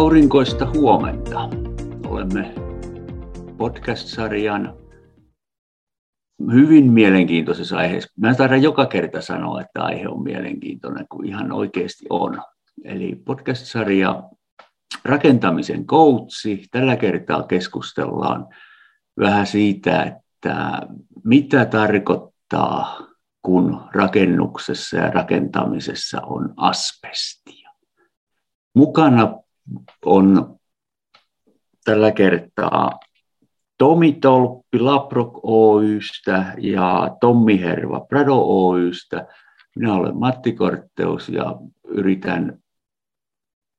Aurinkoista huomenta. Olemme podcast-sarjan hyvin mielenkiintoisessa aiheessa. Mä taidan joka kerta sanoa, että aihe on mielenkiintoinen, kun ihan oikeasti on. Eli podcast-sarja Rakentamisen koutsi. Tällä kertaa keskustellaan vähän siitä, että mitä tarkoittaa, kun rakennuksessa ja rakentamisessa on asbestia. Mukana on tällä kertaa Tomi Tolppi Laprok Oystä ja Tommi Herva Prado Oystä. Minä olen Matti Kortteus ja yritän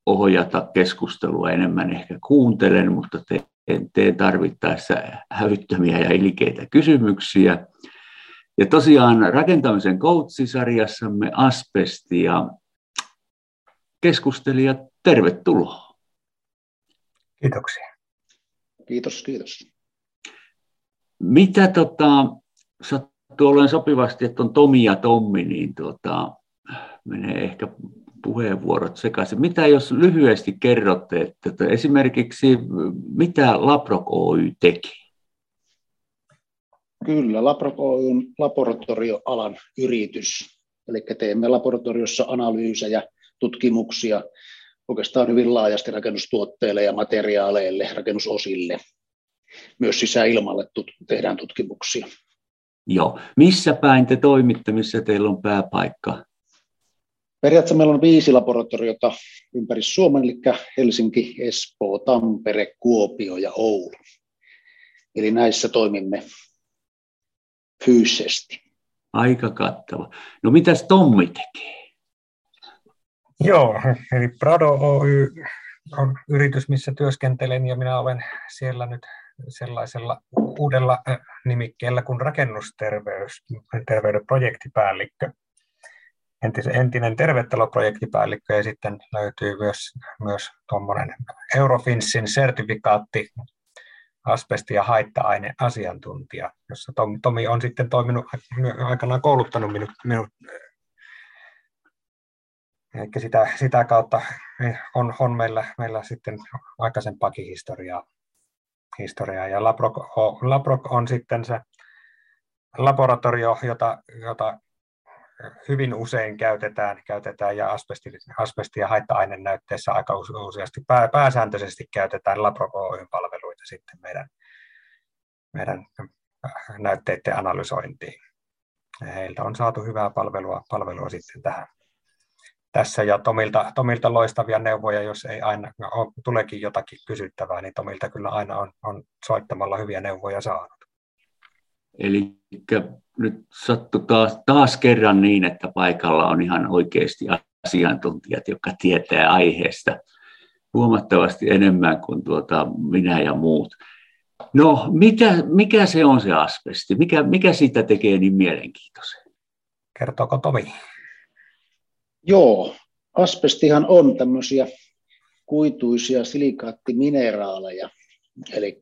ohjata keskustelua enemmän ehkä kuuntelen, mutta teen, teen tarvittaessa hävyttömiä ja ilkeitä kysymyksiä. Ja tosiaan rakentamisen koutsisarjassamme asbesti ja keskustelijat, tervetuloa. Kiitoksia. Kiitos, kiitos. Mitä tota, sattuu olen sopivasti, että on Tomi ja Tommi, niin tota, menee ehkä puheenvuorot sekaisin. Mitä jos lyhyesti kerrotte, että, että esimerkiksi mitä Laprok Oy teki? Kyllä, Laprok Oy on laboratorioalan yritys. Eli teemme laboratoriossa analyysejä, tutkimuksia oikeastaan hyvin laajasti rakennustuotteille ja materiaaleille, rakennusosille. Myös sisäilmalle tut- tehdään tutkimuksia. Joo. Missä päin te toimitte, missä teillä on pääpaikka? Periaatteessa meillä on viisi laboratoriota ympäri Suomen, eli Helsinki, Espoo, Tampere, Kuopio ja Oulu. Eli näissä toimimme fyysisesti. Aika kattava. No mitäs Tommi tekee? Joo, eli Prado Oy on yritys, missä työskentelen ja minä olen siellä nyt sellaisella uudella nimikkeellä kuin rakennusterveys, terveyden projektipäällikkö entinen tervetaloprojektipäällikkö ja sitten löytyy myös, myös tuommoinen Eurofinsin sertifikaatti asbesti- ja haitta-aine asiantuntija, jossa Tomi on sitten toiminut, aikanaan kouluttanut minut, minut Eli sitä, sitä kautta on, on meillä, meillä sitten aikaisempaakin historiaa. historiaa. Ja Labrok, Labrok on sitten se laboratorio, jota, jota hyvin usein käytetään, käytetään ja asbesti, asbesti- ja haitta-ainenäytteessä aika useasti pää, pääsääntöisesti käytetään labroko palveluita sitten meidän, meidän näytteiden analysointiin. Heiltä on saatu hyvää palvelua, palvelua sitten tähän tässä ja Tomilta, Tomilta loistavia neuvoja, jos ei aina no, tuleekin jotakin kysyttävää, niin Tomilta kyllä aina on, on soittamalla hyviä neuvoja saanut. Eli nyt sattui taas, taas kerran niin, että paikalla on ihan oikeasti asiantuntijat, jotka tietää aiheesta huomattavasti enemmän kuin tuota minä ja muut. No, mikä, mikä se on se asbesti? Mikä, mikä siitä tekee niin mielenkiintoisen? Kertooko Tomi? Joo, asbestihan on tämmöisiä kuituisia silikaattimineraaleja, eli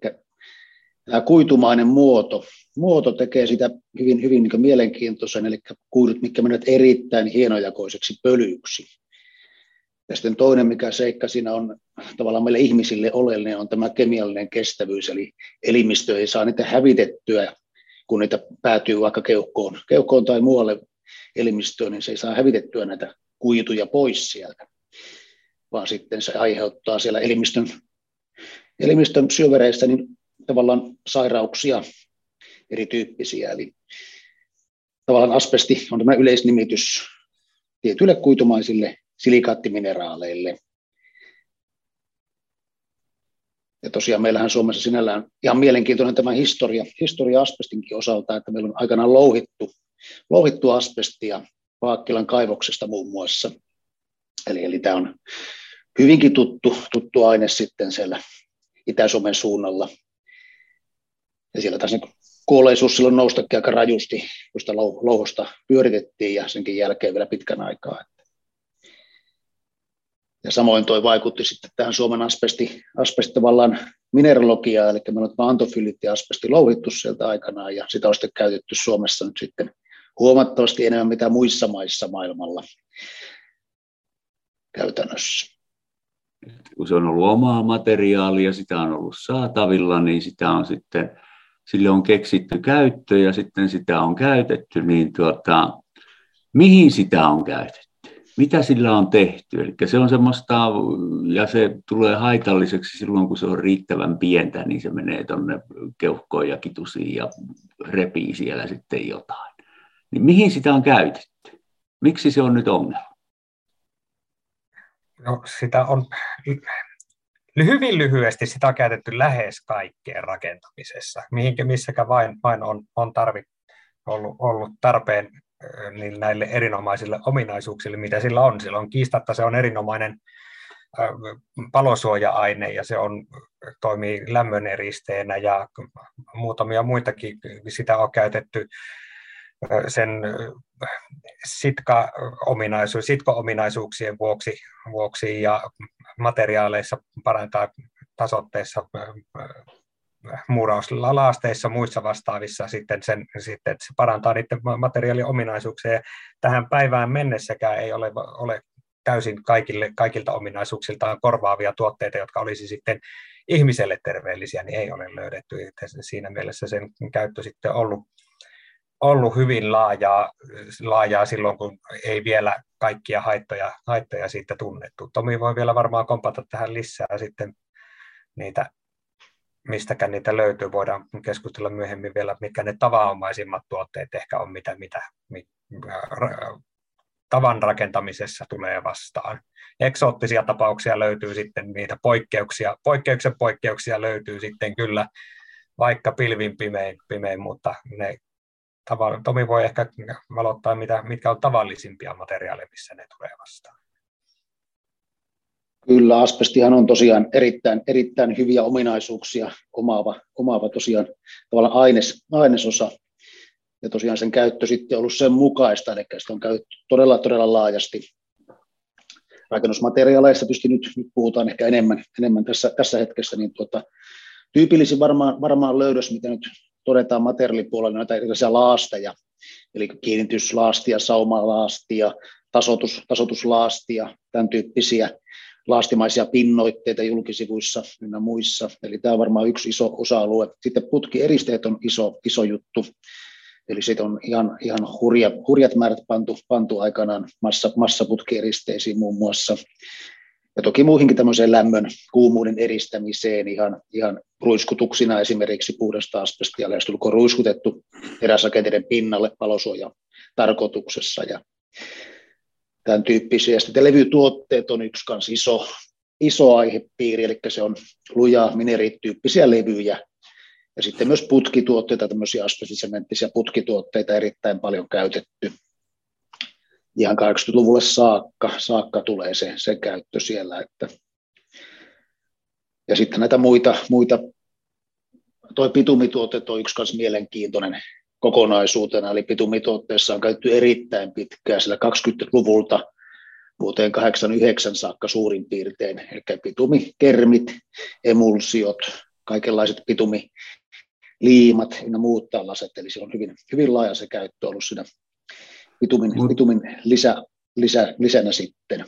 tämä kuitumainen muoto, muoto tekee sitä hyvin, hyvin niin mielenkiintoisen, eli kuidut, mitkä menevät erittäin hienojakoiseksi pölyksi. Ja sitten toinen, mikä seikka siinä on tavallaan meille ihmisille oleellinen, on tämä kemiallinen kestävyys, eli elimistö ei saa niitä hävitettyä, kun niitä päätyy vaikka keuhkoon, keuhkoon tai muualle elimistöön, niin se ei saa hävitettyä näitä kuituja pois sieltä, vaan sitten se aiheuttaa siellä elimistön, elimistön syövereissä niin tavallaan sairauksia erityyppisiä. Eli tavallaan asbesti on tämä yleisnimitys tietyille kuitumaisille silikaattimineraaleille. Ja tosiaan meillähän Suomessa sinällään ihan mielenkiintoinen tämä historia, historia asbestinkin osalta, että meillä on aikanaan louhittu, louhittu asbestia Paakkilan kaivoksesta muun muassa. Eli, eli tämä on hyvinkin tuttu, tuttu aine sitten siellä Itä-Suomen suunnalla. Ja siellä taas niin kuolleisuus silloin noustakin aika rajusti, kun sitä louhosta pyöritettiin ja senkin jälkeen vielä pitkän aikaa. Ja samoin toi vaikutti sitten tähän Suomen asbesti, asbesti tavallaan mineralogiaan, eli meillä on antofylit ja asbesti louhittu sieltä aikanaan, ja sitä on sitten käytetty Suomessa nyt sitten huomattavasti enemmän mitä muissa maissa maailmalla käytännössä. kun se on ollut omaa materiaalia, sitä on ollut saatavilla, niin sitä on sitten, sille on keksitty käyttö ja sitten sitä on käytetty, niin tuota, mihin sitä on käytetty? Mitä sillä on tehty? Eli se on semmoista, ja se tulee haitalliseksi silloin, kun se on riittävän pientä, niin se menee tuonne keuhkoon ja kitusiin ja repii siellä sitten jotain. Niin mihin sitä on käytetty? Miksi se on nyt ongelma? No, sitä on hyvin lyhyesti sitä on käytetty lähes kaikkeen rakentamisessa, mihinkä missäkä vain, vain on, on tarvi, ollut, ollut tarpeen niin näille erinomaisille ominaisuuksille, mitä sillä on. Sillä on kiistatta se on erinomainen palosuoja-aine ja se on, toimii lämmöneristeenä ja muutamia muitakin sitä on käytetty sen sitka-ominaisuus, sitko-ominaisuuksien vuoksi, vuoksi ja materiaaleissa parantaa tasotteissa muurauslaasteissa muissa vastaavissa sitten, sen, sitten että se parantaa niiden materiaaliominaisuuksia. Tähän päivään mennessäkään ei ole, ole täysin kaikille, kaikilta ominaisuuksiltaan korvaavia tuotteita, jotka olisi sitten ihmiselle terveellisiä, niin ei ole löydetty. Että siinä mielessä sen käyttö sitten ollut, ollut hyvin laajaa, laajaa silloin, kun ei vielä kaikkia haittoja, haittoja siitä tunnettu. Tomi voi vielä varmaan kompata tähän lisää sitten niitä mistäkään niitä löytyy. Voidaan keskustella myöhemmin vielä, mitkä ne tavanomaisimmat tuotteet ehkä on, mitä, mitä, mitä tavan rakentamisessa tulee vastaan. Eksoottisia tapauksia löytyy sitten, niitä poikkeuksia, poikkeuksen poikkeuksia löytyy sitten kyllä vaikka pilvin pimein, pimein mutta ne Tomi voi ehkä valottaa, mitä, mitkä on tavallisimpia materiaaleja, missä ne tulee vastaan. Kyllä, asbestihan on tosiaan erittäin, erittäin hyviä ominaisuuksia omaava, omaava tosiaan tavallaan aines, ainesosa. Ja tosiaan sen käyttö sitten on ollut sen mukaista, eli sitä on käytetty todella, todella laajasti. Rakennusmateriaaleista tietysti nyt, nyt puhutaan ehkä enemmän, enemmän tässä, tässä hetkessä, niin tuota, tyypillisin varmaan, varmaan löydös, mitä nyt todetaan materiaalipuolella, näitä erilaisia laasteja, eli kiinnityslaastia, saumalaastia, tasotus, tasotuslaastia, tämän tyyppisiä laastimaisia pinnoitteita julkisivuissa ja muissa. Eli tämä on varmaan yksi iso osa-alue. Sitten putkieristeet on iso, iso juttu. Eli siitä on ihan, ihan hurja, hurjat määrät pantu, pantu aikanaan massa, massaputkieristeisiin muun muassa. Ja toki muihinkin tämmöiseen lämmön, kuumuuden eristämiseen ihan, ihan ruiskutuksina esimerkiksi puhdasta asbestia, jos tulko ruiskutettu teräsrakenteiden pinnalle palosuoja tarkoituksessa. Ja tämän tyyppisiä. Ja sitten levytuotteet on yksi kans iso, iso aihepiiri, eli se on lujaa minerityyppisiä levyjä. Ja sitten myös putkituotteita, tämmöisiä asbestisementtisiä putkituotteita erittäin paljon käytetty. Ihan 80-luvulle saakka, saakka tulee se, se käyttö siellä. Että. Ja sitten näitä muita, muita toi pitumituotteet on yksi kanssa mielenkiintoinen kokonaisuutena, eli bitumituotteessa on käytetty erittäin pitkään, sillä 20-luvulta vuoteen 89 saakka suurin piirtein, eli bitumikermit, emulsiot, kaikenlaiset bitumiliimat ja muut tällaiset, eli se on hyvin, hyvin laaja se käyttö ollut siinä bitumin, bitumin lisä, lisä, lisänä sitten.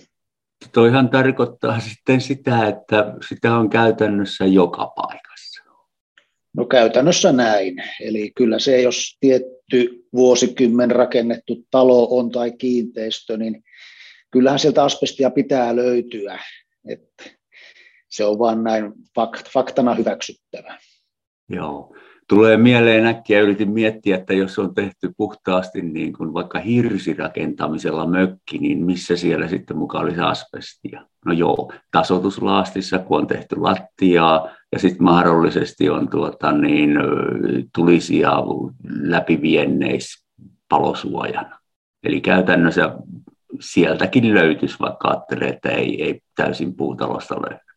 Toihan tarkoittaa sitten sitä, että sitä on käytännössä joka paikassa. No käytännössä näin. Eli kyllä se, jos tietty vuosikymmen rakennettu talo on tai kiinteistö, niin kyllähän sieltä asbestia pitää löytyä. Että se on vaan näin fakt, faktana hyväksyttävä. Joo. Tulee mieleen äkkiä, yritin miettiä, että jos on tehty puhtaasti niin kuin vaikka hirsirakentamisella mökki, niin missä siellä sitten mukaan olisi asbestia? No joo, tasotuslaastissa, kun on tehty lattiaa, ja sitten mahdollisesti on tuota, niin, tulisia läpivienneis palosuojana. Eli käytännössä sieltäkin löytyisi, vaikka ajattelee, että ei, ei täysin puutalosta löydy.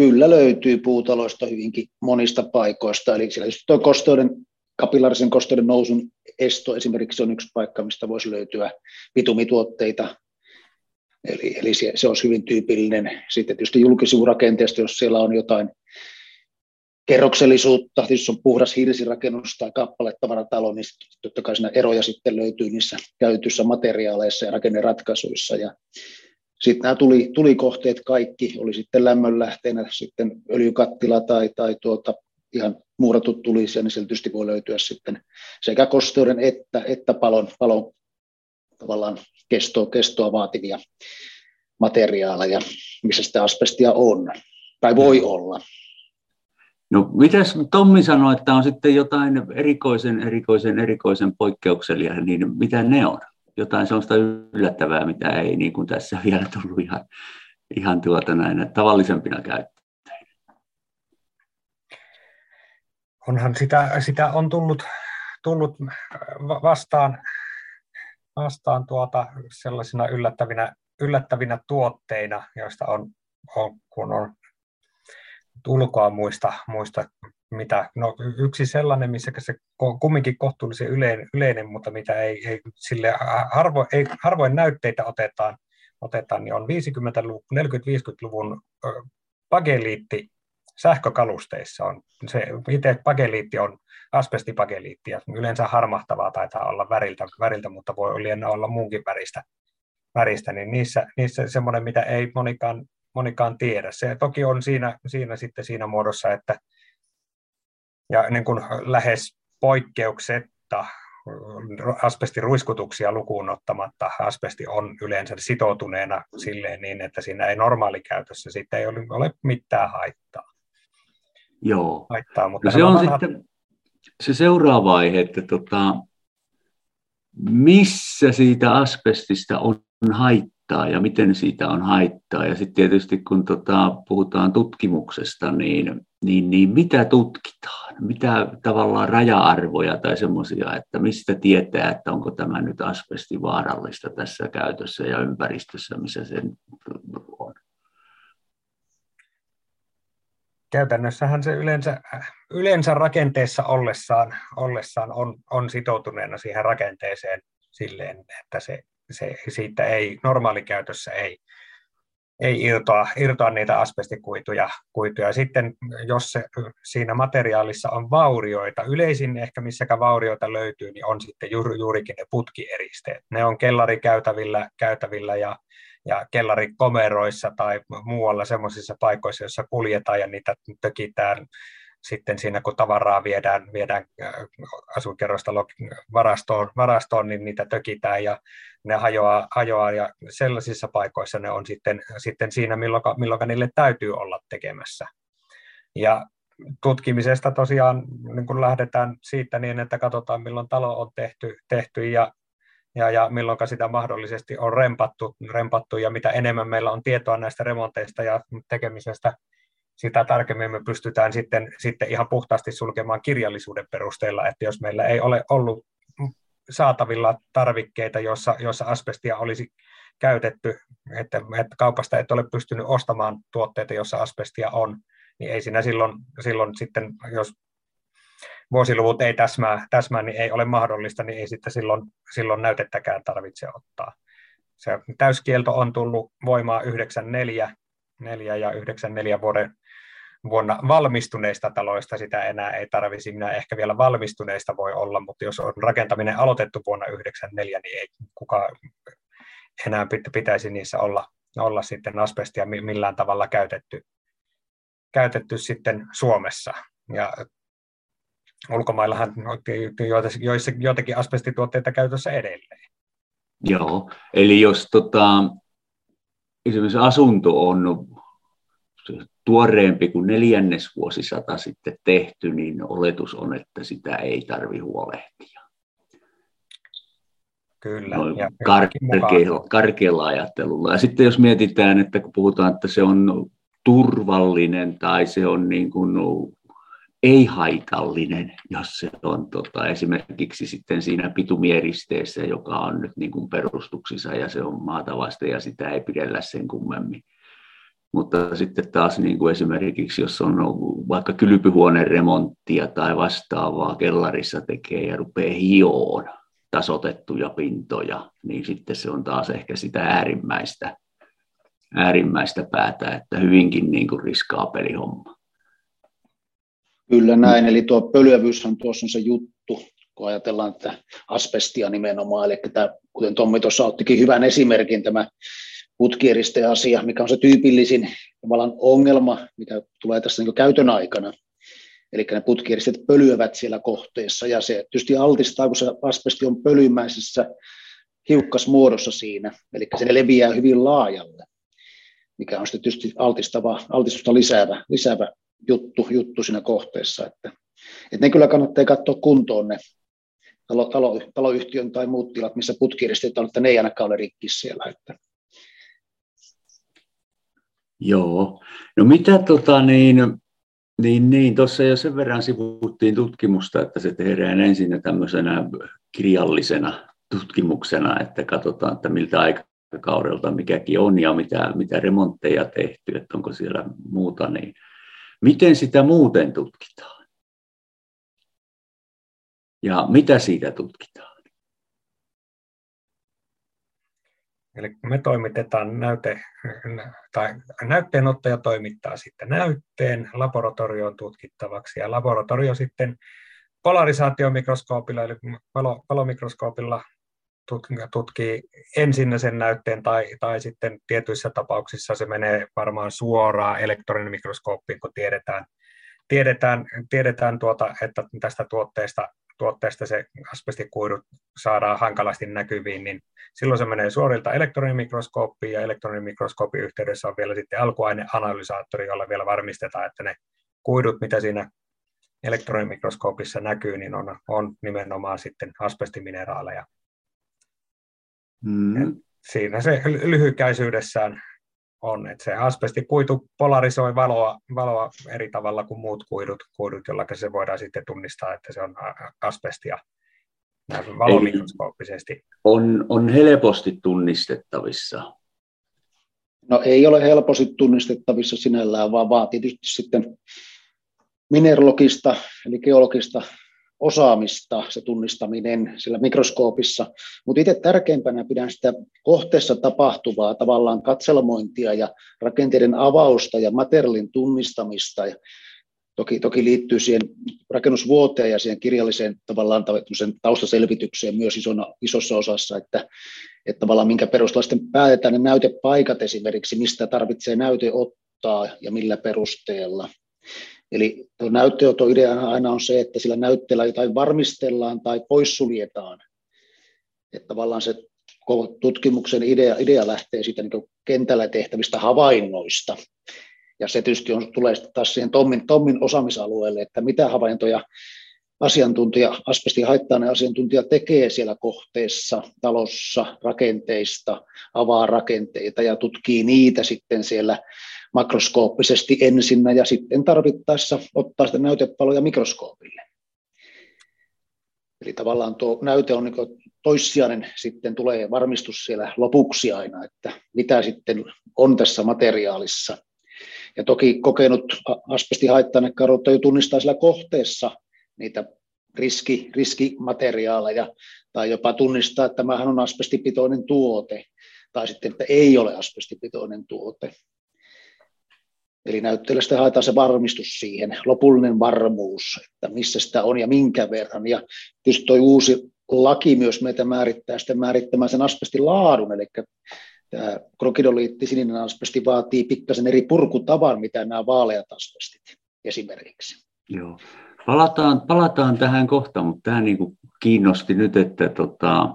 Kyllä löytyy puutaloista hyvinkin monista paikoista. Eli siellä tuo kosteuden, kosteuden nousun esto esimerkiksi on yksi paikka, mistä voisi löytyä bitumituotteita. Eli, eli se, se olisi hyvin tyypillinen. Sitten tietysti julkisivurakenteesta, jos siellä on jotain kerroksellisuutta, jos on puhdas hirsirakennus tai kappaletavaratalo, niin totta kai siinä eroja sitten löytyy niissä käytössä materiaaleissa ja rakenneratkaisuissa. Ja sitten nämä tuli, tulikohteet kaikki, oli sitten lämmönlähteenä sitten öljykattila tai, tai tuota, ihan muuratut tulisia, niin sieltä tietysti voi löytyä sitten sekä kosteuden että, että palon, palon tavallaan kestoa, kestoa vaativia materiaaleja, missä sitä asbestia on tai voi olla. No mitäs Tommi sanoi, että on sitten jotain erikoisen, erikoisen, erikoisen poikkeuksellia, niin mitä ne on? Jotain sellaista yllättävää, mitä ei niin kuin tässä vielä tullut ihan, ihan tuota näin tavallisempina käyttöön. Onhan sitä, sitä on tullut, tullut vastaan, vastaan tuota sellaisina yllättävinä, yllättävinä tuotteina, joista on, on kun on ulkoa muista, muista mitä, no yksi sellainen, missä se kumminkin kohtuullisen yleinen, yleinen mutta mitä ei, ei sille harvo, ei, harvoin näytteitä otetaan, otetaan niin on 50-luvun, 40-50-luvun pageliitti sähkökalusteissa on. Se itse pageliitti on asbestipageliitti ja yleensä harmahtavaa taitaa olla väriltä, väriltä mutta voi liian olla muunkin väristä, väristä niin niissä, niissä semmoinen, mitä ei monikaan monikaan tiedä. Se toki on siinä, siinä sitten siinä muodossa, että ja niin kuin lähes poikkeuksetta asbestiruiskutuksia lukuun ottamatta asbesti on yleensä sitoutuneena silleen niin, että siinä ei normaalikäytössä siitä ei ole, ole mitään haittaa. Joo, haittaa, mutta no se on vanhat... sitten se seuraava vaihe, että tota, missä siitä asbestista on haittaa ja miten siitä on haittaa. Ja sitten tietysti kun tota, puhutaan tutkimuksesta, niin, niin, niin mitä tutkitaan? Mitä tavallaan raja-arvoja tai semmoisia, että mistä tietää, että onko tämä nyt asbesti vaarallista tässä käytössä ja ympäristössä, missä se on? Käytännössähän se yleensä, yleensä rakenteessa ollessaan, ollessaan on, on sitoutuneena siihen rakenteeseen silleen, että se se, siitä ei normaalikäytössä ei, ei irtoa, irtoa niitä asbestikuituja. Kuituja. Sitten jos se, siinä materiaalissa on vaurioita, yleisin ehkä missäkä vaurioita löytyy, niin on sitten juuri, juurikin ne putkieristeet. Ne on kellarikäytävillä käytävillä ja, ja kellarikomeroissa tai muualla semmoisissa paikoissa, joissa kuljetaan ja niitä tökitään sitten siinä kun tavaraa viedään, viedään äh, asuinkerrosta varastoon, varastoon, niin niitä tökitään ja ne hajoaa, hajoaa ja sellaisissa paikoissa ne on sitten, sitten siinä, milloin niille täytyy olla tekemässä. Ja tutkimisesta tosiaan niin kun lähdetään siitä niin, että katsotaan milloin talo on tehty, tehty ja, ja, ja milloin sitä mahdollisesti on rempattu, rempattu ja mitä enemmän meillä on tietoa näistä remonteista ja tekemisestä, sitä tarkemmin me pystytään sitten, sitten ihan puhtaasti sulkemaan kirjallisuuden perusteella, että jos meillä ei ole ollut saatavilla tarvikkeita, joissa, joissa asbestia olisi käytetty, että, että kaupasta et ole pystynyt ostamaan tuotteita, joissa asbestia on, niin ei siinä silloin, silloin sitten, jos vuosiluvut ei täsmää, täsmää, niin ei ole mahdollista, niin ei sitten silloin, silloin näytettäkään tarvitse ottaa. Se täyskielto on tullut voimaan 94 4 ja 94 vuoden vuonna valmistuneista taloista sitä enää ei tarvisi. Minä ehkä vielä valmistuneista voi olla, mutta jos on rakentaminen aloitettu vuonna 1994, niin ei kukaan enää pitäisi niissä olla, olla sitten asbestia millään tavalla käytetty, käytetty sitten Suomessa. Ja ulkomaillahan on joitakin asbestituotteita käytössä edelleen. Joo, eli jos tota, esimerkiksi asunto on tuoreempi kuin neljännesvuosisata sitten tehty, niin oletus on, että sitä ei tarvi huolehtia. Kyllä. Noin ja karkealla, karkealla ajattelulla. Ja sitten jos mietitään, että kun puhutaan, että se on turvallinen tai se on niin kuin ei-haitallinen, jos se on tota, esimerkiksi sitten siinä pitumieristeessä, joka on nyt niin kuin perustuksissa ja se on maatavasta ja sitä ei pidellä sen kummemmin mutta sitten taas niin kuin esimerkiksi, jos on vaikka kylpyhuoneen remonttia tai vastaavaa kellarissa tekee ja rupeaa hioon tasotettuja pintoja, niin sitten se on taas ehkä sitä äärimmäistä, äärimmäistä päätä, että hyvinkin niin kuin riskaa pelihomma. Kyllä näin, eli tuo pölyävyyshän tuossa on se juttu, kun ajatellaan että asbestia nimenomaan, eli tämä, kuten Tommi tuossa ottikin hyvän esimerkin, tämä asia, mikä on se tyypillisin tavallaan ongelma, mikä tulee tässä niin käytön aikana. Eli ne putkieristet pölyävät siellä kohteessa ja se tietysti altistaa, kun se asbesti on pölymäisessä hiukkasmuodossa siinä, eli se leviää hyvin laajalle, mikä on sitten tietysti altistava, altistusta lisäävä, lisäävä juttu, juttu siinä kohteessa. Että, että ne kyllä kannattaa katsoa kuntoon ne talo, talo, taloyhtiön tai muut tilat, missä putkieristet on, että ne ei ainakaan ole rikki siellä. Että. Joo. No mitä tota niin, niin, niin tuossa jo sen verran sivuttiin tutkimusta, että se tehdään ensin tämmöisenä kirjallisena tutkimuksena, että katsotaan, että miltä aikakaudelta mikäkin on ja mitä, mitä remontteja tehty, että onko siellä muuta, niin miten sitä muuten tutkitaan? Ja mitä siitä tutkitaan? Eli me toimitetaan näyte, tai näytteenottaja toimittaa sitten näytteen laboratorioon tutkittavaksi, ja laboratorio sitten polarisaatiomikroskoopilla, eli valo, valomikroskoopilla tutkii ensin sen näytteen, tai, tai sitten tietyissä tapauksissa se menee varmaan suoraan elektroninen mikroskooppiin, kun tiedetään, tiedetään, tiedetään tuota, että tästä tuotteesta tuotteesta se asbestikuidut saadaan hankalasti näkyviin, niin silloin se menee suorilta elektronimikroskooppiin ja elektronimikroskoopin yhteydessä on vielä sitten alkuaineanalysaattori, jolla vielä varmistetaan, että ne kuidut, mitä siinä elektronimikroskoopissa näkyy, niin on, on nimenomaan sitten asbestimineraaleja. Mm. Siinä se lyhykäisyydessään on, että se asbestikuitu polarisoi valoa, valoa eri tavalla kuin muut kuidut, kuidut jolla se voidaan sitten tunnistaa, että se on asbestia valomikroskooppisesti. On, on helposti tunnistettavissa. No ei ole helposti tunnistettavissa sinällään, vaan vaatii tietysti sitten mineralogista eli geologista osaamista, se tunnistaminen sillä mikroskoopissa, mutta itse tärkeimpänä pidän sitä kohteessa tapahtuvaa tavallaan katselmointia ja rakenteiden avausta ja materiaalin tunnistamista. Ja toki, toki liittyy siihen rakennusvuoteen ja siihen kirjalliseen tavallaan taustaselvitykseen myös isona, isossa osassa, että, että tavallaan minkä perusteella sitten päätetään ne näytepaikat esimerkiksi, mistä tarvitsee näyte ottaa ja millä perusteella. Eli näytteenoton idea aina on se, että sillä näytteellä jotain varmistellaan tai poissuljetaan. Että tavallaan se tutkimuksen idea, idea lähtee siitä niin kentällä tehtävistä havainnoista. Ja se tietysti on, tulee taas siihen Tommin, Tommin osaamisalueelle, että mitä havaintoja asiantuntija, asbestin haittainen asiantuntija tekee siellä kohteessa, talossa, rakenteista, avaa rakenteita ja tutkii niitä sitten siellä makroskooppisesti ensinnä ja sitten tarvittaessa ottaa sitä näytepaloja mikroskoopille. Eli tavallaan tuo näyte on niin toissijainen, sitten tulee varmistus siellä lopuksi aina, että mitä sitten on tässä materiaalissa. Ja toki kokenut asbestihaittainekaruutta jo tunnistaa sillä kohteessa niitä riski, riskimateriaaleja, tai jopa tunnistaa, että tämähän on asbestipitoinen tuote, tai sitten, että ei ole asbestipitoinen tuote. Eli näyttelystä haetaan se varmistus siihen, lopullinen varmuus, että missä sitä on ja minkä verran. Ja tietysti tuo uusi laki myös meitä määrittää sitten määrittämään sen asbestin laadun, eli tämä krokidoliitti sininen asbesti vaatii pikkasen eri purkutavan, mitä nämä vaaleat asbestit esimerkiksi. Joo. Palataan, palataan tähän kohtaan, mutta tämä niin kiinnosti nyt, että tota,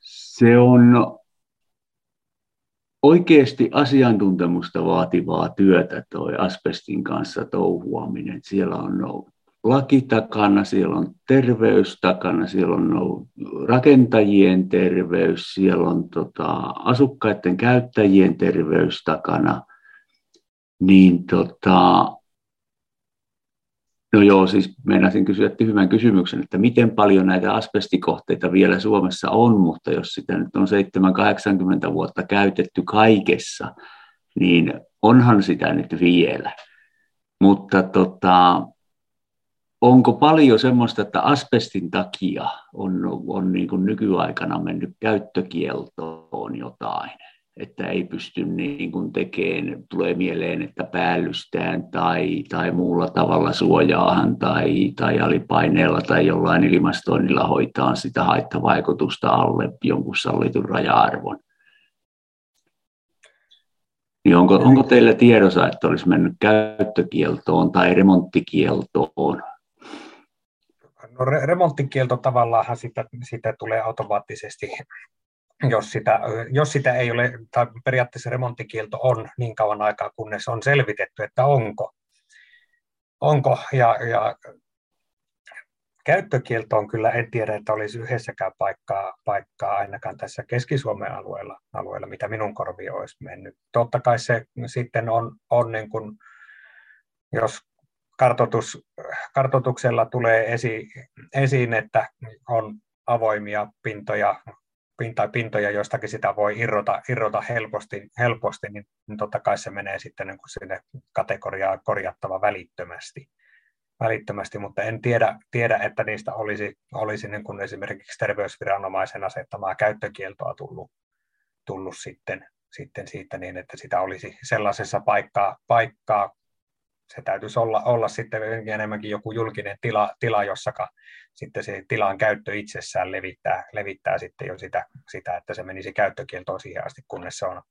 se on oikeasti asiantuntemusta vaativaa työtä tuo asbestin kanssa touhuaminen. Siellä on laki takana, siellä on terveys takana, siellä on rakentajien terveys, siellä on tota, asukkaiden käyttäjien terveys takana. Niin tota, No joo, siis meinasin kysyä tyhmän kysymyksen, että miten paljon näitä asbestikohteita vielä Suomessa on, mutta jos sitä nyt on 7-80 vuotta käytetty kaikessa, niin onhan sitä nyt vielä. Mutta tota, onko paljon semmoista, että asbestin takia on, on niin kuin nykyaikana mennyt käyttökieltoon jotain? Että ei pysty niin kuin tekemään, tulee mieleen, että päällystään tai, tai muulla tavalla suojaahan tai, tai alipaineella tai jollain ilmastoinnilla hoitaa sitä haittavaikutusta alle jonkun sallitun raja-arvon. Niin onko, onko teillä tiedossa, että olisi mennyt käyttökieltoon tai remonttikieltoon? No re- remonttikielto tavallaan sitä, sitä tulee automaattisesti, jos sitä, jos sitä ei ole, tai periaatteessa remonttikielto on niin kauan aikaa, kunnes on selvitetty, että onko. onko ja, ja käyttökielto on kyllä, en tiedä, että olisi yhdessäkään paikkaa, paikkaa ainakaan tässä Keski-Suomen alueella, alueella, mitä minun korvi olisi mennyt. Totta kai se sitten on, on niin kuin, jos kartoitus, kartoituksella tulee esi, esiin, että on avoimia pintoja, pinta, pintoja, jostakin sitä voi irrota, irrota helposti, helposti niin, niin totta kai se menee sitten niin kuin sinne kategoriaan korjattava välittömästi välittömästi, mutta en tiedä, tiedä että niistä olisi, olisi niin kuin esimerkiksi terveysviranomaisen asettamaa käyttökieltoa tullut, tullut sitten, sitten siitä niin, että sitä olisi sellaisessa paikkaa, paikkaa se täytyisi olla, olla sitten enemmänkin joku julkinen tila, tila jossa sitten se tilan käyttö itsessään levittää, levittää sitten jo sitä, sitä, että se menisi käyttökieltoon siihen asti, kunnes se on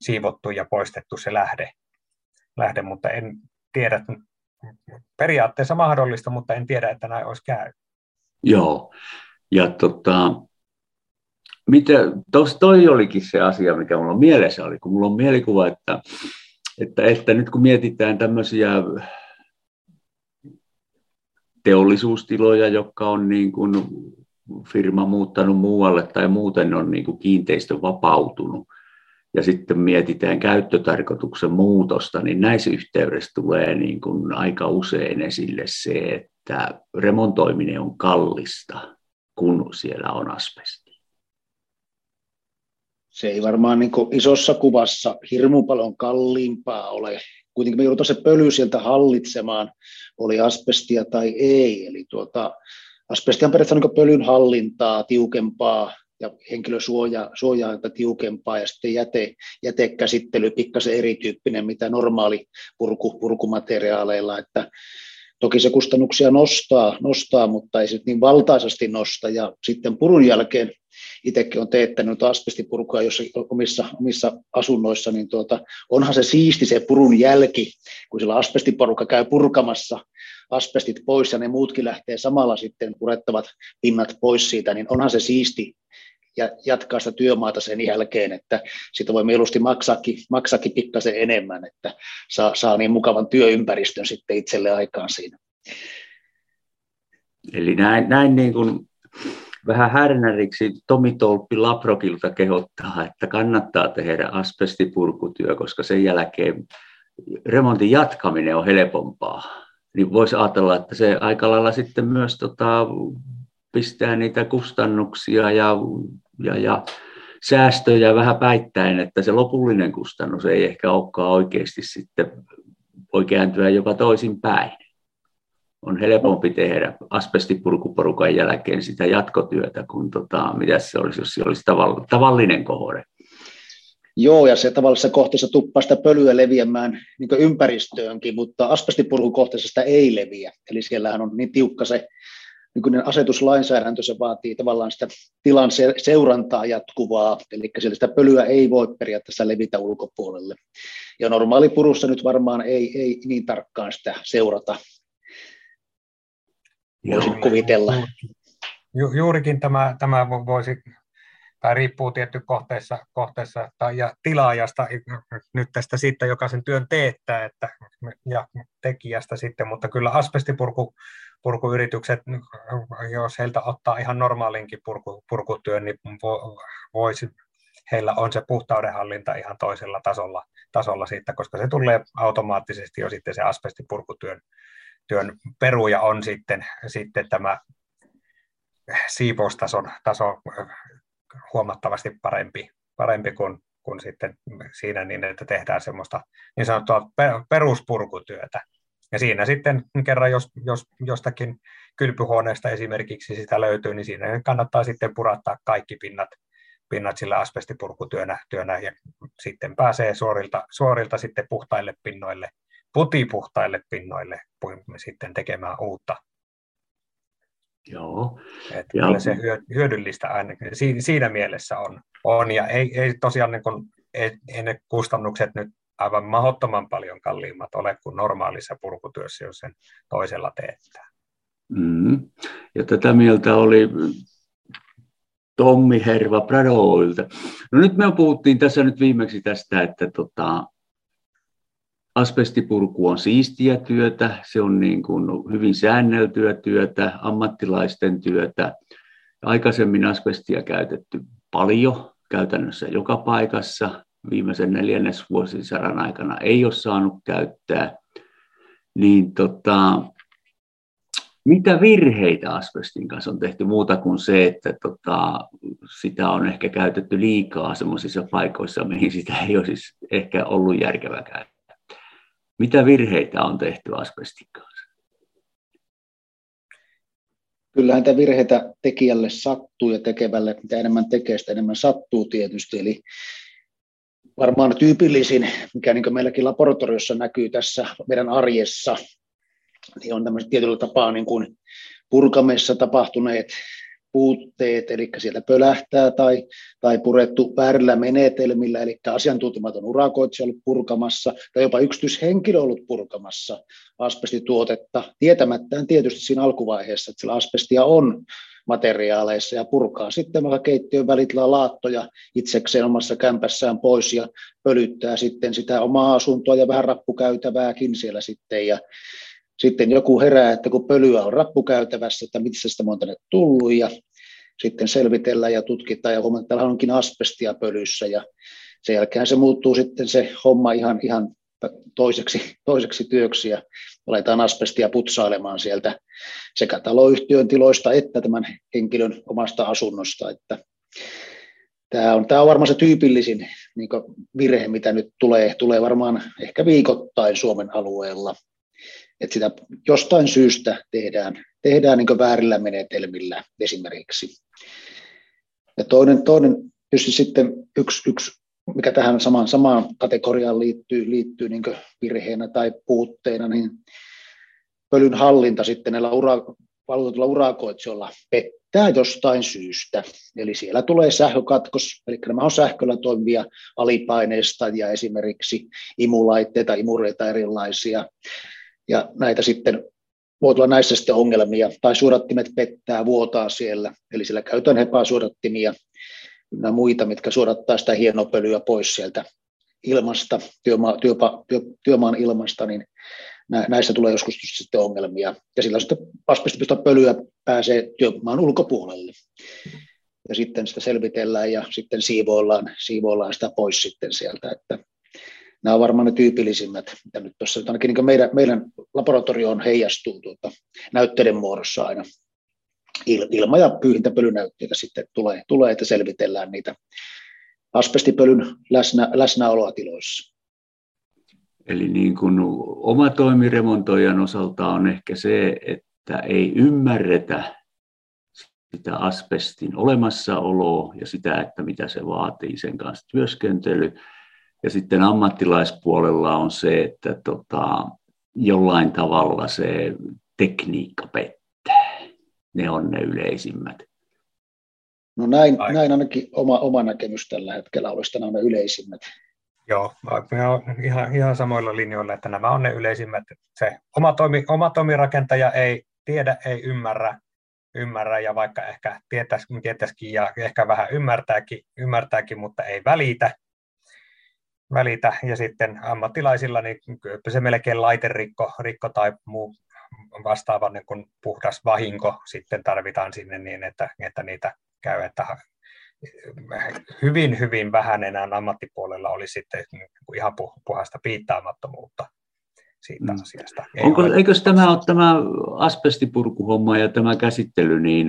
siivottu ja poistettu se lähde, lähde mutta en tiedä, periaatteessa mahdollista, mutta en tiedä, että näin olisi käynyt. Joo, ja tota, mitä, tos, toi olikin se asia, mikä mulla mielessä oli, kun mulla on mielikuva, että, että, että nyt kun mietitään tämmöisiä teollisuustiloja, jotka on niin kuin firma muuttanut muualle tai muuten on niin kuin kiinteistö vapautunut, ja sitten mietitään käyttötarkoituksen muutosta, niin näissä yhteydessä tulee niin kuin aika usein esille se, että remontoiminen on kallista, kun siellä on asbesti. Se ei varmaan niin isossa kuvassa hirmu paljon kalliimpaa ole. Kuitenkin me joudutaan se pöly sieltä hallitsemaan, oli asbestia tai ei. Eli tuota, asbestia on periaatteessa niin pölyn hallintaa, tiukempaa, ja henkilösuojaa suojaa tiukempaa ja sitten jäte, jätekäsittely pikkasen erityyppinen, mitä normaali purku, purkumateriaaleilla, että toki se kustannuksia nostaa, nostaa, mutta ei se niin valtaisesti nosta ja sitten purun jälkeen itsekin on teettänyt asbestipurkua jos omissa, omissa asunnoissa, niin tuota, onhan se siisti se purun jälki, kun sillä asbestiporukka käy purkamassa asbestit pois ja ne muutkin lähtee samalla sitten purettavat pinnat pois siitä, niin onhan se siisti ja jatkaa sitä työmaata sen jälkeen, että siitä voi mieluusti maksaakin, maksaakin pikkasen enemmän, että saa, saa niin mukavan työympäristön sitten itselle aikaan siinä. Eli näin, näin niin kuin vähän härnäriksi Tomi Tolppi Laprokilta kehottaa, että kannattaa tehdä asbestipurkutyö, koska sen jälkeen remontin jatkaminen on helpompaa. Niin voisi ajatella, että se aika lailla sitten myös tota, pistää niitä kustannuksia ja, ja, ja säästöjä vähän päittäen, että se lopullinen kustannus ei ehkä olekaan oikeasti sitten voi kääntyä jopa toisin päin. On helpompi tehdä asbestipurkuporukan jälkeen sitä jatkotyötä kuin tota, mitä se olisi, jos se olisi tavallinen kohore. Joo, ja se tavallisessa kohteessa tuppaa sitä pölyä leviämään niin ympäristöönkin, mutta asbestipurkukohteessa sitä ei leviä. Eli siellähän on niin tiukka se nykyinen asetuslainsäädäntö se vaatii tavallaan sitä tilan seurantaa jatkuvaa, eli sieltä sitä pölyä ei voi periaatteessa levitä ulkopuolelle. Ja normaali purussa nyt varmaan ei, ei niin tarkkaan sitä seurata. Voisi kuvitella. Ju, juurikin tämä, tämä voisi tai riippuu tietty kohteessa, kohteessa tai ja tilaajasta nyt tästä siitä, joka sen työn teettää että, ja tekijästä sitten, mutta kyllä asbestipurku purkuyritykset, jos heiltä ottaa ihan normaalinkin purku, purkutyön, niin voisi, heillä on se puhtaudenhallinta ihan toisella tasolla, tasolla siitä, koska se tulee automaattisesti jo sitten se asbestipurkutyön työn peruja on sitten, sitten tämä siipoustason taso huomattavasti parempi, parempi kuin, kuin sitten siinä niin, että tehdään semmoista niin sanottua peruspurkutyötä. Ja siinä sitten kerran, jos, jos jostakin kylpyhuoneesta esimerkiksi sitä löytyy, niin siinä kannattaa sitten purattaa kaikki pinnat, pinnat sillä asbestipurkutyönä työnä, ja sitten pääsee suorilta, suorilta sitten puhtaille pinnoille, putipuhtaille pinnoille, sitten tekemään uutta. Joo. Että ja... kyllä se hyödyllistä ainakin siinä mielessä on. on ja ei, ei tosiaan niin kun, ei, ei ne kustannukset nyt aivan mahdottoman paljon kalliimmat ole kuin normaalissa purkutyössä, jos sen toisella teettää. Mm. Ja tätä mieltä oli Tommi Herva Pradoilta. No nyt me puhuttiin tässä nyt viimeksi tästä, että tota, asbestipurku on siistiä työtä, se on niin kuin hyvin säänneltyä työtä, ammattilaisten työtä. Aikaisemmin asbestia käytetty paljon, käytännössä joka paikassa. Viimeisen neljännesvuosisadan aikana ei ole saanut käyttää. Niin tota, mitä virheitä asbestin kanssa on tehty muuta kuin se, että tota, sitä on ehkä käytetty liikaa sellaisissa paikoissa, mihin sitä ei olisi ehkä ollut järkevää käyttää. Mitä virheitä on tehty asbestin kanssa? Kyllähän tämä virheitä tekijälle sattuu ja tekevälle, mitä enemmän tekee, sitä enemmän sattuu tietysti. Eli varmaan tyypillisin, mikä niin meilläkin laboratoriossa näkyy tässä meidän arjessa, niin on tämmöiset tietyllä tapaa niin kuin purkameissa tapahtuneet puutteet, eli sieltä pölähtää tai, tai purettu väärillä menetelmillä, eli asiantuntematon urakoitsija ollut purkamassa, tai jopa yksityishenkilö ollut purkamassa asbestituotetta, tietämättään tietysti siinä alkuvaiheessa, että sillä asbestia on materiaaleissa ja purkaa sitten vaikka keittiön välitellä laattoja itsekseen omassa kämpässään pois ja pölyttää sitten sitä omaa asuntoa ja vähän rappukäytävääkin siellä sitten ja sitten joku herää, että kun pölyä on rappukäytävässä, että mistä sitä on tänne tullut ja sitten selvitellään ja tutkitaan ja huomataan, että täällä onkin asbestia pölyssä ja sen jälkeen se muuttuu sitten se homma ihan, ihan toiseksi, toiseksi työksi ja aletaan asbestia putsailemaan sieltä sekä taloyhtiön tiloista että tämän henkilön omasta asunnosta. Että tämä, on, tämä on varmaan se tyypillisin niin virhe, mitä nyt tulee, tulee varmaan ehkä viikoittain Suomen alueella että sitä jostain syystä tehdään, tehdään niin väärillä menetelmillä esimerkiksi. Ja toinen, toinen tietysti sitten yksi, yksi mikä tähän samaan, samaan kategoriaan liittyy, liittyy niin virheenä tai puutteena, niin pölyn hallinta sitten näillä ura, valvotuilla urakoitsijoilla pettää jostain syystä. Eli siellä tulee sähkökatkos, eli nämä on sähköllä toimivia alipaineista ja esimerkiksi imulaitteita, imureita erilaisia ja näitä sitten voi tulla näissä sitten ongelmia, tai suodattimet pettää, vuotaa siellä, eli siellä käytetään hepasuodattimia ja muita, mitkä suodattaa sitä hienopölyä pois sieltä ilmasta, työma, työpa, työ, työmaan ilmasta, niin näissä tulee joskus sitten ongelmia. Ja sillä sitten asbestipista pölyä pääsee työmaan ulkopuolelle. Ja sitten sitä selvitellään ja sitten siivoillaan, siivoillaan sitä pois sitten sieltä. Että nämä ovat varmaan ne tyypillisimmät, mitä nyt tuossa ainakin niin meidän, meidän laboratorioon heijastuu tuota, näytteiden muodossa aina ilma- ja pyyhintäpölynäytteitä sitten tulee, tulee, että selvitellään niitä asbestipölyn läsnä, läsnäoloa tiloissa. Eli niin kuin oma toimiremontoijan osalta on ehkä se, että ei ymmärretä sitä asbestin olemassaoloa ja sitä, että mitä se vaatii sen kanssa työskentely. Ja sitten ammattilaispuolella on se, että tota, jollain tavalla se tekniikka pettää. Ne on ne yleisimmät. No näin, näin ainakin oma, oma näkemys tällä hetkellä olisi, nämä on ne yleisimmät. Joo, ihan, ihan samoilla linjoilla, että nämä on ne yleisimmät. Se oma, toimi, oma toimirakentaja ei tiedä, ei ymmärrä, ymmärrä ja vaikka ehkä tietäisikin, tietäisikin ja ehkä vähän ymmärtääkin, ymmärtääkin, mutta ei välitä, välitä. Ja sitten ammattilaisilla niin se melkein laiterikko rikko tai muu vastaava niin kuin puhdas vahinko sitten tarvitaan sinne niin, että, että niitä käy, että hyvin, hyvin vähän enää ammattipuolella oli sitten ihan puhasta piittaamattomuutta siitä mm. asiasta. Ei Onko, ole... Eikös tämä ole tämä asbestipurkuhomma ja tämä käsittely, niin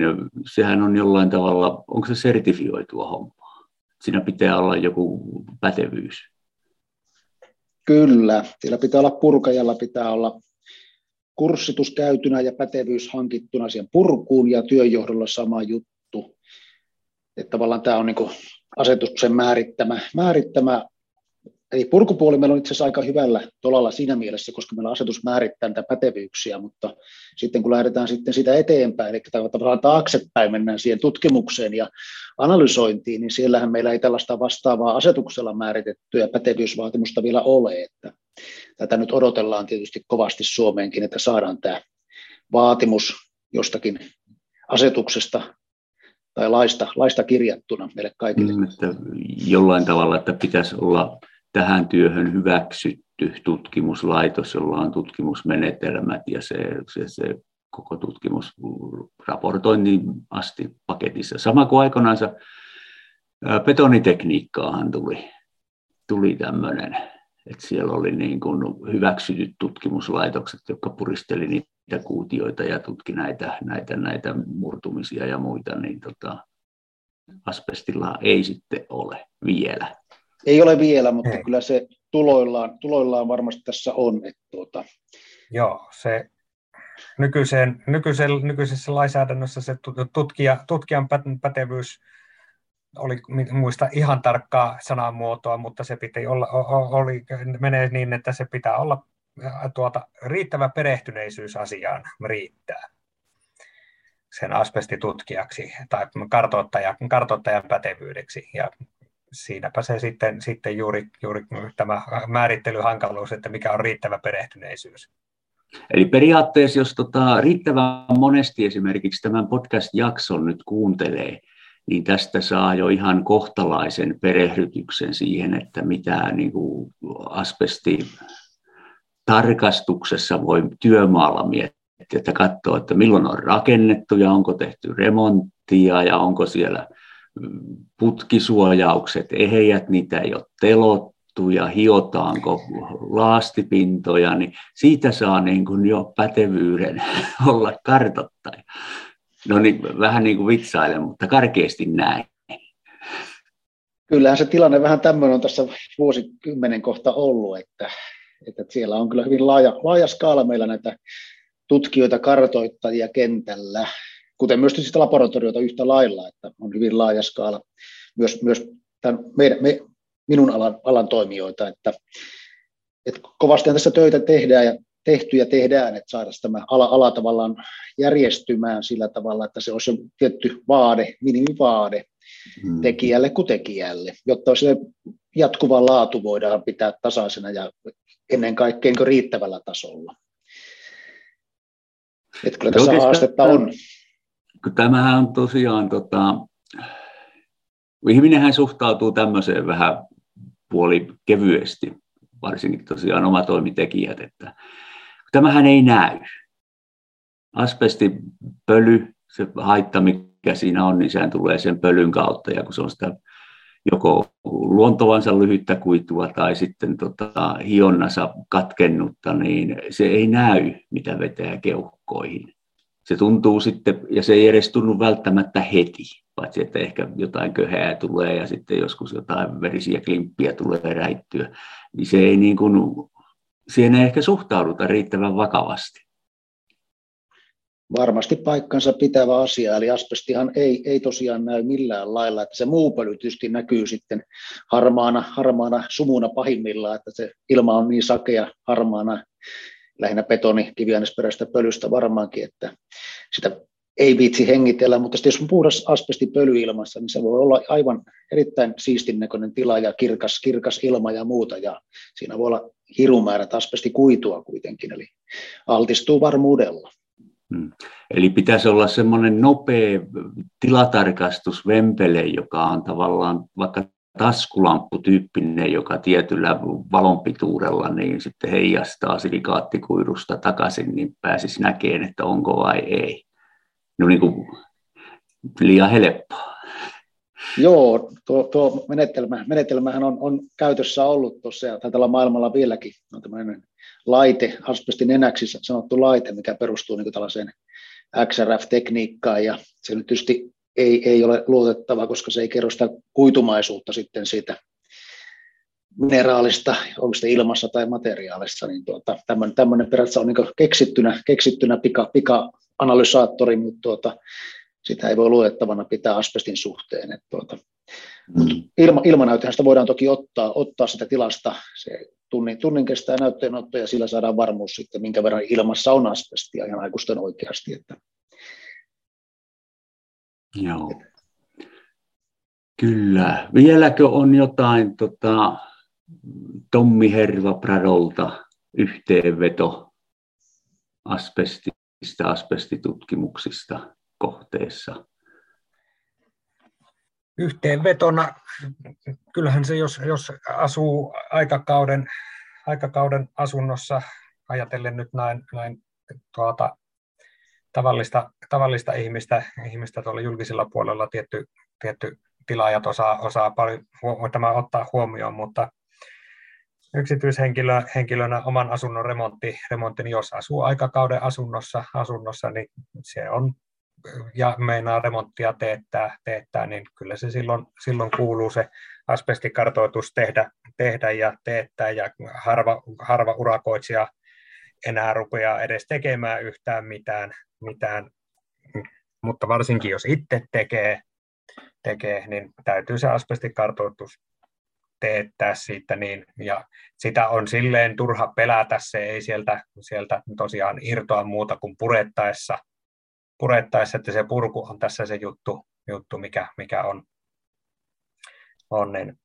sehän on jollain tavalla, onko se sertifioitua hommaa? Siinä pitää olla joku pätevyys. Kyllä, siellä pitää olla purkajalla, pitää olla kurssitus käytynä ja pätevyys hankittuna siihen purkuun ja työjohdolla sama juttu. Että tavallaan tämä on niin asetuksen määrittämä, määrittämä eli purkupuoli meillä on itse asiassa aika hyvällä tolalla siinä mielessä, koska meillä asetus määrittää näitä pätevyyksiä, mutta sitten kun lähdetään sitten sitä eteenpäin, eli tavallaan taaksepäin mennään siihen tutkimukseen ja analysointiin, niin siellähän meillä ei tällaista vastaavaa asetuksella määritettyä pätevyysvaatimusta vielä ole, että tätä nyt odotellaan tietysti kovasti Suomeenkin, että saadaan tämä vaatimus jostakin asetuksesta tai laista, laista kirjattuna meille kaikille. Mm, että jollain tavalla, että pitäisi olla tähän työhön hyväksytty tutkimuslaitos, jolla on tutkimusmenetelmät ja se, se, se koko tutkimusraportoinnin asti paketissa. Sama kuin aikoinaan betonitekniikkaahan tuli, tuli tämmöinen, että siellä oli niin kuin hyväksytyt tutkimuslaitokset, jotka puristeli niitä kuutioita ja tutki näitä, näitä, näitä murtumisia ja muita, niin tota, asbestilla ei sitten ole vielä. Ei ole vielä, mutta Ei. kyllä se tuloillaan, tuloillaan varmasti tässä on. Että tuota... Joo, se nykyiseen, nykyiseen, nykyisessä lainsäädännössä se tutkija, tutkijan pätevyys oli, muista ihan tarkkaa sanamuotoa, mutta se piti olla, oli, menee niin, että se pitää olla tuota, riittävä perehtyneisyys asiaan riittää sen asbestitutkijaksi tai kartoittajan, kartoittajan pätevyydeksi. Ja siinäpä se sitten, sitten juuri, juuri tämä määrittelyhankaluus, että mikä on riittävä perehtyneisyys. Eli periaatteessa, jos tota, riittävän monesti esimerkiksi tämän podcast-jakson nyt kuuntelee, niin tästä saa jo ihan kohtalaisen perehdytyksen siihen, että mitä niin kuin asbesti tarkastuksessa voi työmaalla miettiä, että katsoo, että milloin on rakennettu ja onko tehty remonttia ja onko siellä putkisuojaukset eheät, niitä ei ole telottu ja hiotaanko laastipintoja, niin siitä saa niin kuin jo pätevyyden olla kartottaja. No niin, vähän niin kuin vitsailen, mutta karkeasti näin. Kyllähän se tilanne vähän tämmöinen on tässä vuosikymmenen kohta ollut, että, että siellä on kyllä hyvin laaja, laaja skaala meillä näitä tutkijoita, kartoittajia kentällä, kuten myös sitä laboratoriota yhtä lailla, että on hyvin laaja skaala myös, myös tämän meidän, me, minun alan, alan toimijoita, että, että kovasti tässä töitä tehdään ja tehty ja tehdään, että saada tämä ala, ala tavallaan järjestymään sillä tavalla, että se olisi tietty vaade, minimivaade hmm. tekijälle kuin tekijälle, jotta se jatkuva laatu voidaan pitää tasaisena ja ennen kaikkea niin riittävällä tasolla. Että kyllä tässä haastetta on kun tämähän on tosiaan, tota, ihminenhän suhtautuu tämmöiseen vähän puoli kevyesti, varsinkin tosiaan omatoimitekijät, että tämähän ei näy. Asbestipöly, se haitta, mikä siinä on, niin sehän tulee sen pölyn kautta, ja kun se on sitä joko luontovansa lyhyttä kuitua tai sitten tota, hionnassa katkennutta, niin se ei näy, mitä vetää keuhkoihin se tuntuu sitten, ja se ei edes tunnu välttämättä heti, paitsi että ehkä jotain köhää tulee ja sitten joskus jotain verisiä klimppiä tulee räittyä, niin se ei niin kuin, siihen ei ehkä suhtauduta riittävän vakavasti. Varmasti paikkansa pitävä asia, eli asbestihan ei, ei tosiaan näy millään lailla, että se muu pöly tietysti näkyy sitten harmaana, harmaana sumuna pahimmillaan, että se ilma on niin sakea harmaana lähinnä betoni kiviainesperäistä pölystä varmaankin, että sitä ei viitsi hengitellä, mutta jos on puhdas asbestipöly ilmassa, niin se voi olla aivan erittäin siistin näköinen tila ja kirkas, kirkas ilma ja muuta, ja siinä voi olla hirumäärät asbestikuitua kuitenkin, eli altistuu varmuudella. Hmm. Eli pitäisi olla semmoinen nopea tilatarkastus vempele, joka on tavallaan vaikka taskulampputyyppinen, joka tietyllä valonpituudella niin sitten heijastaa silikaattikuidusta takaisin, niin pääsisi näkemään, että onko vai ei. No niin kuin liian helppoa. Joo, tuo, tuo menetelmä, menetelmähän on, on käytössä ollut tuossa ja taitaa maailmalla vieläkin on tämmöinen laite, asbestin enäksi sanottu laite, mikä perustuu niin tällaiseen XRF-tekniikkaan ja se nyt tietysti ei, ei ole luotettava, koska se ei kerro sitä kuitumaisuutta sitten siitä mineraalista, onko se ilmassa tai materiaalissa, niin tuota, tämmöinen, tämmöinen periaatteessa on niin keksittynä, keksittynä pika, pika-analysaattori, mutta tuota, sitä ei voi luotettavana pitää asbestin suhteen. Että tuota, Mm. Ilma, ilmanäytehän sitä voidaan toki ottaa, ottaa sitä tilasta. Se tunnin, tunnin kestää näytteenotto ja sillä saadaan varmuus sitten, minkä verran ilmassa on asbestia ihan aikuisten oikeasti. Että. Joo. Kyllä. Vieläkö on jotain tota, Tommi Herva Pradolta yhteenveto asbestista, asbestitutkimuksista kohteessa? Yhteenvetona, kyllähän se, jos, jos asuu aikakauden, aikakauden asunnossa, ajatellen nyt näin, näin tuota, tavallista, tavallista ihmistä, ihmistä tuolla julkisella puolella. Tietty, tietty tilaajat osaa, osaa paljon, tämä ottaa huomioon, mutta yksityishenkilönä oman asunnon remontti, remontti, niin jos asuu aikakauden asunnossa, asunnossa, niin se on ja meinaa remonttia teettää, teettää niin kyllä se silloin, silloin kuuluu se asbestikartoitus tehdä, tehdä ja teettää, ja harva, harva urakoitsija enää rupeaa edes tekemään yhtään mitään, mitään. mutta varsinkin jos itse tekee, tekee, niin täytyy se asbestikartoitus teettää siitä, niin, ja sitä on silleen turha pelätä, se ei sieltä, sieltä tosiaan irtoa muuta kuin purettaessa, purettaessa, että se purku on tässä se juttu, juttu mikä, mikä on, on niin,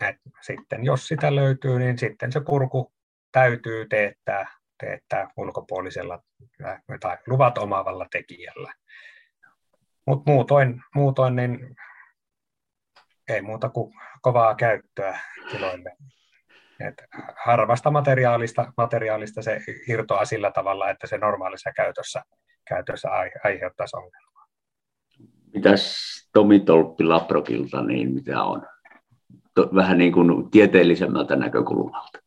et sitten jos sitä löytyy, niin sitten se purku täytyy teettää, teettää ulkopuolisella tai luvat omaavalla tekijällä. Mutta muutoin, muutoin niin ei muuta kuin kovaa käyttöä tiloille. Et harvasta materiaalista, materiaalista se irtoaa sillä tavalla, että se normaalissa käytössä, käytössä aiheuttaisi ongelmaa. Mitäs Tomi Tolppi Laprokilta, niin mitä on? Vähän niin kuin tieteellisemmältä näkökulmalta.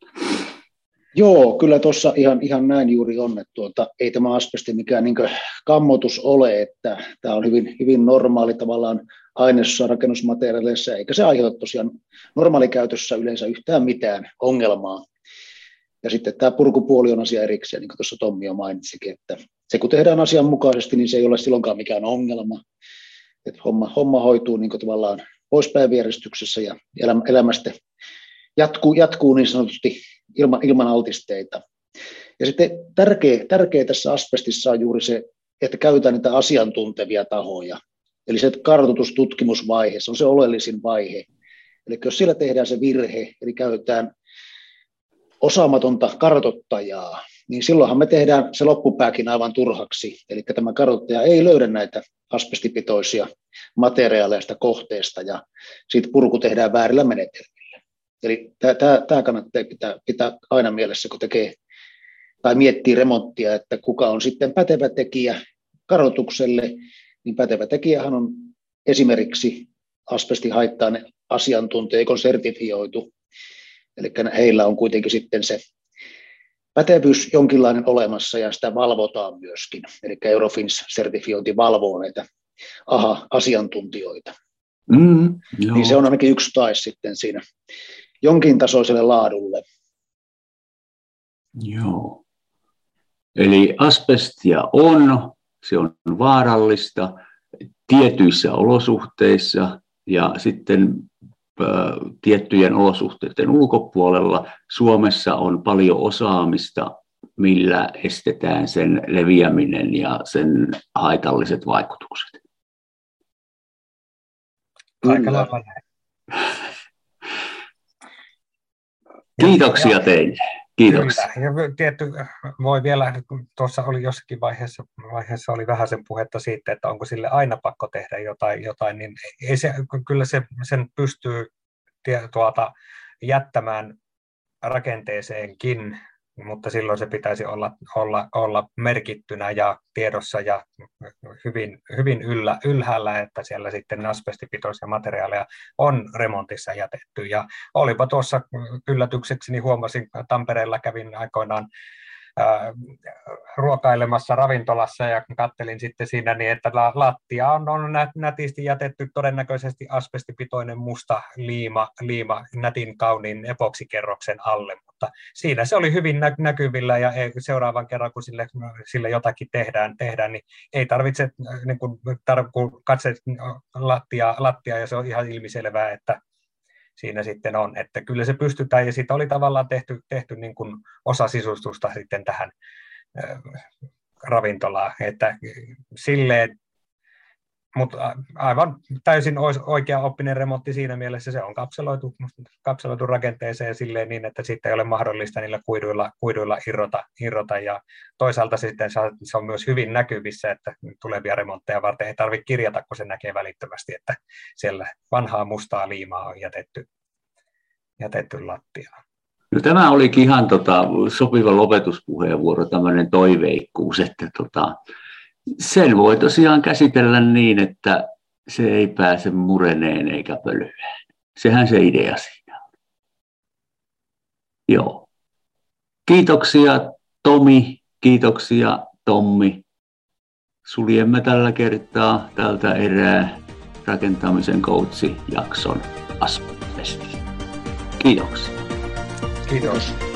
Joo, kyllä tuossa ihan, ihan näin juuri on, että tuota, ei tämä asbesti mikään niin kammotus ole, että tämä on hyvin, hyvin normaali tavallaan aineissa rakennusmateriaaleissa, eikä se aiheuta tosiaan normaalikäytössä yleensä yhtään mitään ongelmaa. Ja sitten tämä purkupuoli on asia erikseen, niin kuin tuossa Tommi jo mainitsikin, että se kun tehdään asianmukaisesti, niin se ei ole silloinkaan mikään ongelma. Että homma, homma hoituu niin tavallaan poispäin vieristyksessä ja elämästä jatkuu, jatkuu niin sanotusti ilman, ilman altisteita. Ja sitten tärkeä, tärkeä tässä asbestissa on juuri se, että käytetään niitä asiantuntevia tahoja. Eli se kartoitustutkimusvaihe, se on se oleellisin vaihe. Eli jos siellä tehdään se virhe, eli käytetään osaamatonta kartoittajaa, niin silloinhan me tehdään se loppupääkin aivan turhaksi. Eli tämä kartoittaja ei löydä näitä asbestipitoisia materiaaleja sitä kohteesta, ja siitä purku tehdään väärillä menetelmillä. Eli tämä kannattaa pitää, pitää aina mielessä, kun tekee tai miettii remonttia, että kuka on sitten pätevä tekijä kartoitukselle, niin pätevä tekijähän on esimerkiksi asbestihaittaan asiantuntija, eikö sertifioitu. Eli heillä on kuitenkin sitten se pätevyys jonkinlainen olemassa ja sitä valvotaan myöskin. Eli Eurofins-sertifiointi valvoo näitä AHA-asiantuntijoita. Mm, niin se on ainakin yksi taisi sitten siinä jonkin tasoiselle laadulle. Joo. Eli asbestia on, se on vaarallista tietyissä olosuhteissa ja sitten tiettyjen olosuhteiden ulkopuolella Suomessa on paljon osaamista, millä estetään sen leviäminen ja sen haitalliset vaikutukset. Aika lailla Kiitoksia teille. Kiitoksia. Kyllä. Ja tietty, voi vielä, tuossa oli jossakin vaiheessa, vaiheessa oli vähän sen puhetta siitä, että onko sille aina pakko tehdä jotain, jotain niin ei se, kyllä se, sen pystyy tuota, jättämään rakenteeseenkin mutta silloin se pitäisi olla, olla, olla merkittynä ja tiedossa ja hyvin, hyvin yllä, ylhäällä, että siellä sitten asbestipitoisia materiaaleja on remontissa jätetty. Ja olipa tuossa yllätykseksi, niin huomasin, Tampereella kävin aikoinaan ruokailemassa ravintolassa ja kattelin sitten siinä niin, että lattia on, on nätisti jätetty todennäköisesti asbestipitoinen musta liima, liima nätin kauniin epoksikerroksen alle, mutta siinä se oli hyvin näkyvillä ja seuraavan kerran, kun sille, sille jotakin tehdään, tehdään, niin ei tarvitse niin kun, tar- kun katse lattia, lattia ja se on ihan ilmiselvää, että siinä sitten on, että kyllä se pystytään ja siitä oli tavallaan tehty, tehty niin kuin osa sisustusta sitten tähän ravintolaan, että silleen mutta aivan täysin oikea oppinen remontti siinä mielessä, se on kapseloitu, kapseloitu rakenteeseen silleen niin, että sitten ei ole mahdollista niillä kuiduilla, kuiduilla irrota, irrota, ja toisaalta sitten se on myös hyvin näkyvissä, että tulevia remontteja varten ei tarvitse kirjata, kun se näkee välittömästi, että siellä vanhaa mustaa liimaa on jätetty, jätetty lattiaan. No, tämä olikin ihan tota, sopiva lopetuspuheenvuoro, tämmöinen toiveikkuus, että tota, sen voi tosiaan käsitellä niin, että se ei pääse mureneen eikä pölyään. Sehän se idea siinä on. Joo. Kiitoksia Tomi, kiitoksia Tommi. Suljemme tällä kertaa tältä erää rakentamisen coachi jakson. Kiitoksia. Kiitos.